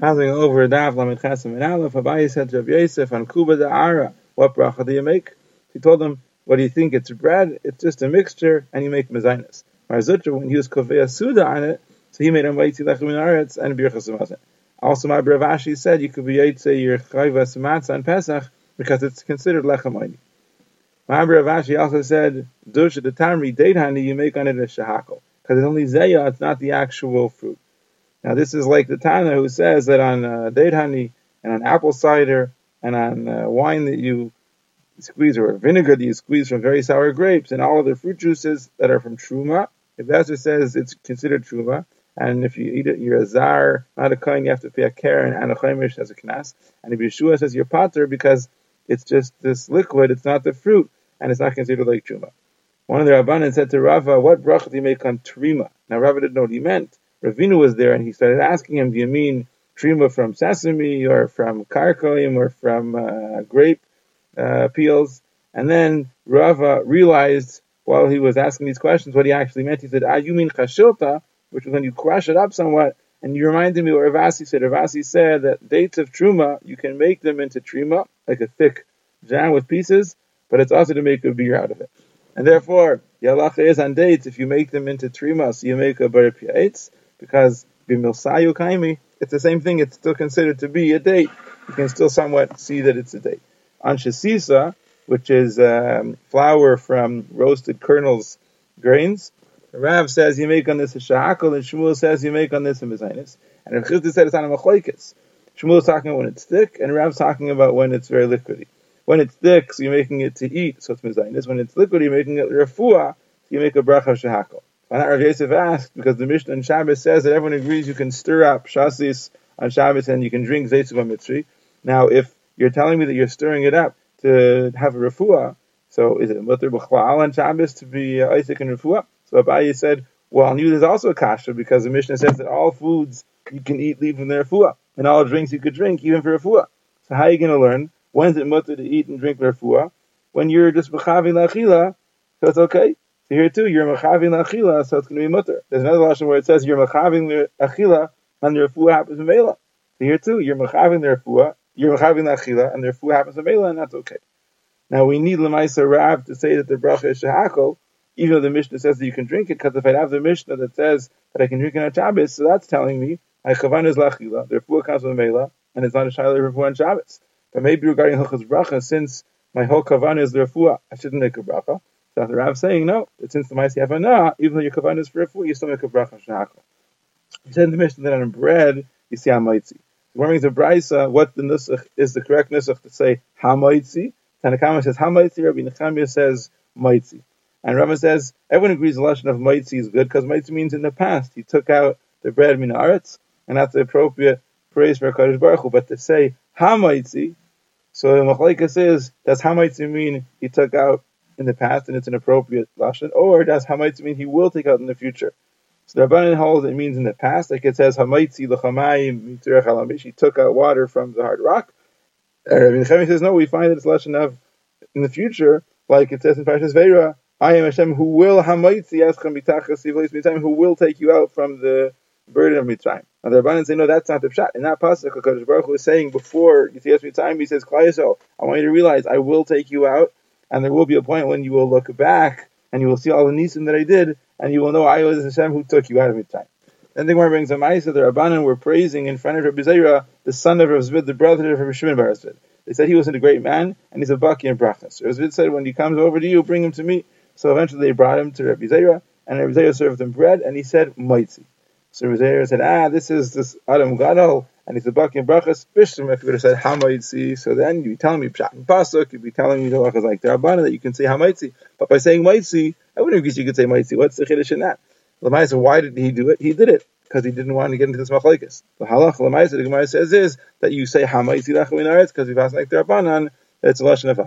Passing over Daf Lamed Chesem and Aleph, Abaye said to Rabbi Yosef on Kuba Da'ara, what bracha do you make? He told him, what do you think? It's bread, it's just a mixture, and you make mezainis. Mar Zutra, when he was Kovea Suda on it, so he made a Maiti Lechem Aretz and Birchas Mazin. Also, Mar bar Rav Ashi said you could be Yetze your Chayvas Matzah on Pesach because it's considered Lechem Oini. My Bravashi also said, Dusha the Tamri date honey you make on it a shahakal because it's only Zayah, it's not the actual fruit. Now, this is like the Tana who says that on uh, date honey and on apple cider and on uh, wine that you squeeze or vinegar that you squeeze from very sour grapes and all of the fruit juices that are from truma. Eliezer says it's considered truma, and if you eat it, you're a zar, not a kohen, you have to pay a karen and a chaimish as a knas. And if Yeshua says you're pater because it's just this liquid, it's not the fruit, and it's not considered like truma. One of the Rabbanan said to Rava, "What bracha do you make on trima?" Now Rava didn't know what he meant. Ravina was there and he started asking him, do you mean trima from sesame or from karkoim or from uh, grape uh, peels? And then Rava realized while he was asking these questions what he actually meant. He said, ah, you mean chashilta, which is when you crush it up somewhat. And you reminded me what Rav Assi said. Rav Assi said that dates of truma, you can make them into trima, like a thick jam with pieces, but it's also to make a beer out of it. And therefore, the halacha is on dates, if you make them into trimas, you make a bar because bimilsayu kaimi, it's the same thing. It's still considered to be a date. You can still somewhat see that it's a date. Anshasisa, which is um, flour from roasted kernels, grains. Rav says you make on this a shahakal, and Shmuel says you make on this a mezainis. And Rav Chisda said it's on a machoikis. Is talking about when it's thick, and Rav's talking about when it's very liquidy. When it's thick, so you're making it to eat, so it's mezainis. When it's liquidy, you're making it refuah, so you make a bracha shahakal. Why not Rav Yosef asked? Because the Mishnah on Shabbos says that everyone agrees you can stir up shasis on Shabbos and you can drink zaytzuv mitzri. Now, if you're telling me that you're stirring it up to have a refuah, so is it mutter b'chlal on Shabbos to be uh, Isaac and refuah? So Abaye said, well, on you there's also a kasha because the Mishnah says that all foods you can eat leave from their refuah, and all drinks you could drink even for refuah. So how are you going to learn? When's it mutter to eat and drink refuah? When you're just b'chavin lachila, so it's okay. So here too, you're machavin achila, so it's going to be mutter. There's another lashon where it says you're machavin achila, and the refuah happens in mela. So here too, you're machavin the refuah, you're machavin achila, and the refuah happens in mela, and that's okay. Now we need lemaisa rav to say that the bracha is shahakol, even though the Mishnah says that you can drink it, because if I have the Mishnah that says that I can drink it on Shabbos, so that's telling me I chavan is lachila, the refuah comes from mela, and it's not a shaila refuah on Shabbos. But maybe regarding hilchas bracha, since my whole kavan is the refuah, I shouldn't make a bracha. So the Rav saying no, since the Maisi Havana, even though your kavan is for food, you still make a bracha shachal. He said in the Mishnah that on bread you see hamaitzi. The one brings a brisa. What the nusach is the correct nusach to say hamaitzi. Tanna Kamma says hamaitzi. Rabbi Nechamiah says maitzi. And Rava says everyone agrees the lashon of maitzi is good because maitzi means in the past he took out the bread minaretz, and that's the appropriate praise for Hakadosh Baruch Hu. But to say hamaitzi, so the machlekes says does hamaitzi mean he took out in the past and it's an appropriate lashon, or does hamaitzi mean he will take out in the future? So the Rabbanan holds it means in the past, like it says hamaitzi l'chamayim mitzurech alamish. He took out water from the hard rock. Uh, Rabbi Nechemi says no. We find that it's lashon of in the future, like it says in Parashas Va'eira, I am Hashem who will hamaitzi eschem mitachas mitzrayim, who will take you out from the burden of Mitzrayim. Now the Rabbanan say no, that's not the pshat. In that pasuk, Hakadosh Baruch Hu is saying before Yetzias Mitzrayim, he says, Klai I want you to realize I will take you out and there will be a point when you will look back and you will see all the nisim that I did, and you will know I was Hashem who took you out of your Mitzrayim. Then the Gemara brings a Maisa, the Rabbanan were praising in front of Rabbi Zera, the son of Rabbi Zvid, the brother of Rabbi Shimon Bar Zvid. They said he wasn't a great man, and he's a baki in brachas. Rabbi Zvid said, when he comes over to you, bring him to me. So eventually they brought him to Rabbi Zera, and Rabbi Zera served him bread, and he said, Maitzi. So Rabbi Zera said, ah, this is this Adam Gadol, and he's a baki in brachas. Bishlam, if you would have said Hamaitzi, so then you'd be telling me Pshat and Pasuk, you'd be telling me the halachas like the Rabbana that you can say Hamaitzi. But by saying Maitzi, I wouldn't guess you could say Maitzi. What's the Chiddush in that? Lamaisa, why did he do it? He did it because he didn't want to get into this machlekes. The halach Lamaisa, the Gemara says is that you say Hamaitzi Lachem because we've asked like the Rabbanan, it's a lashon of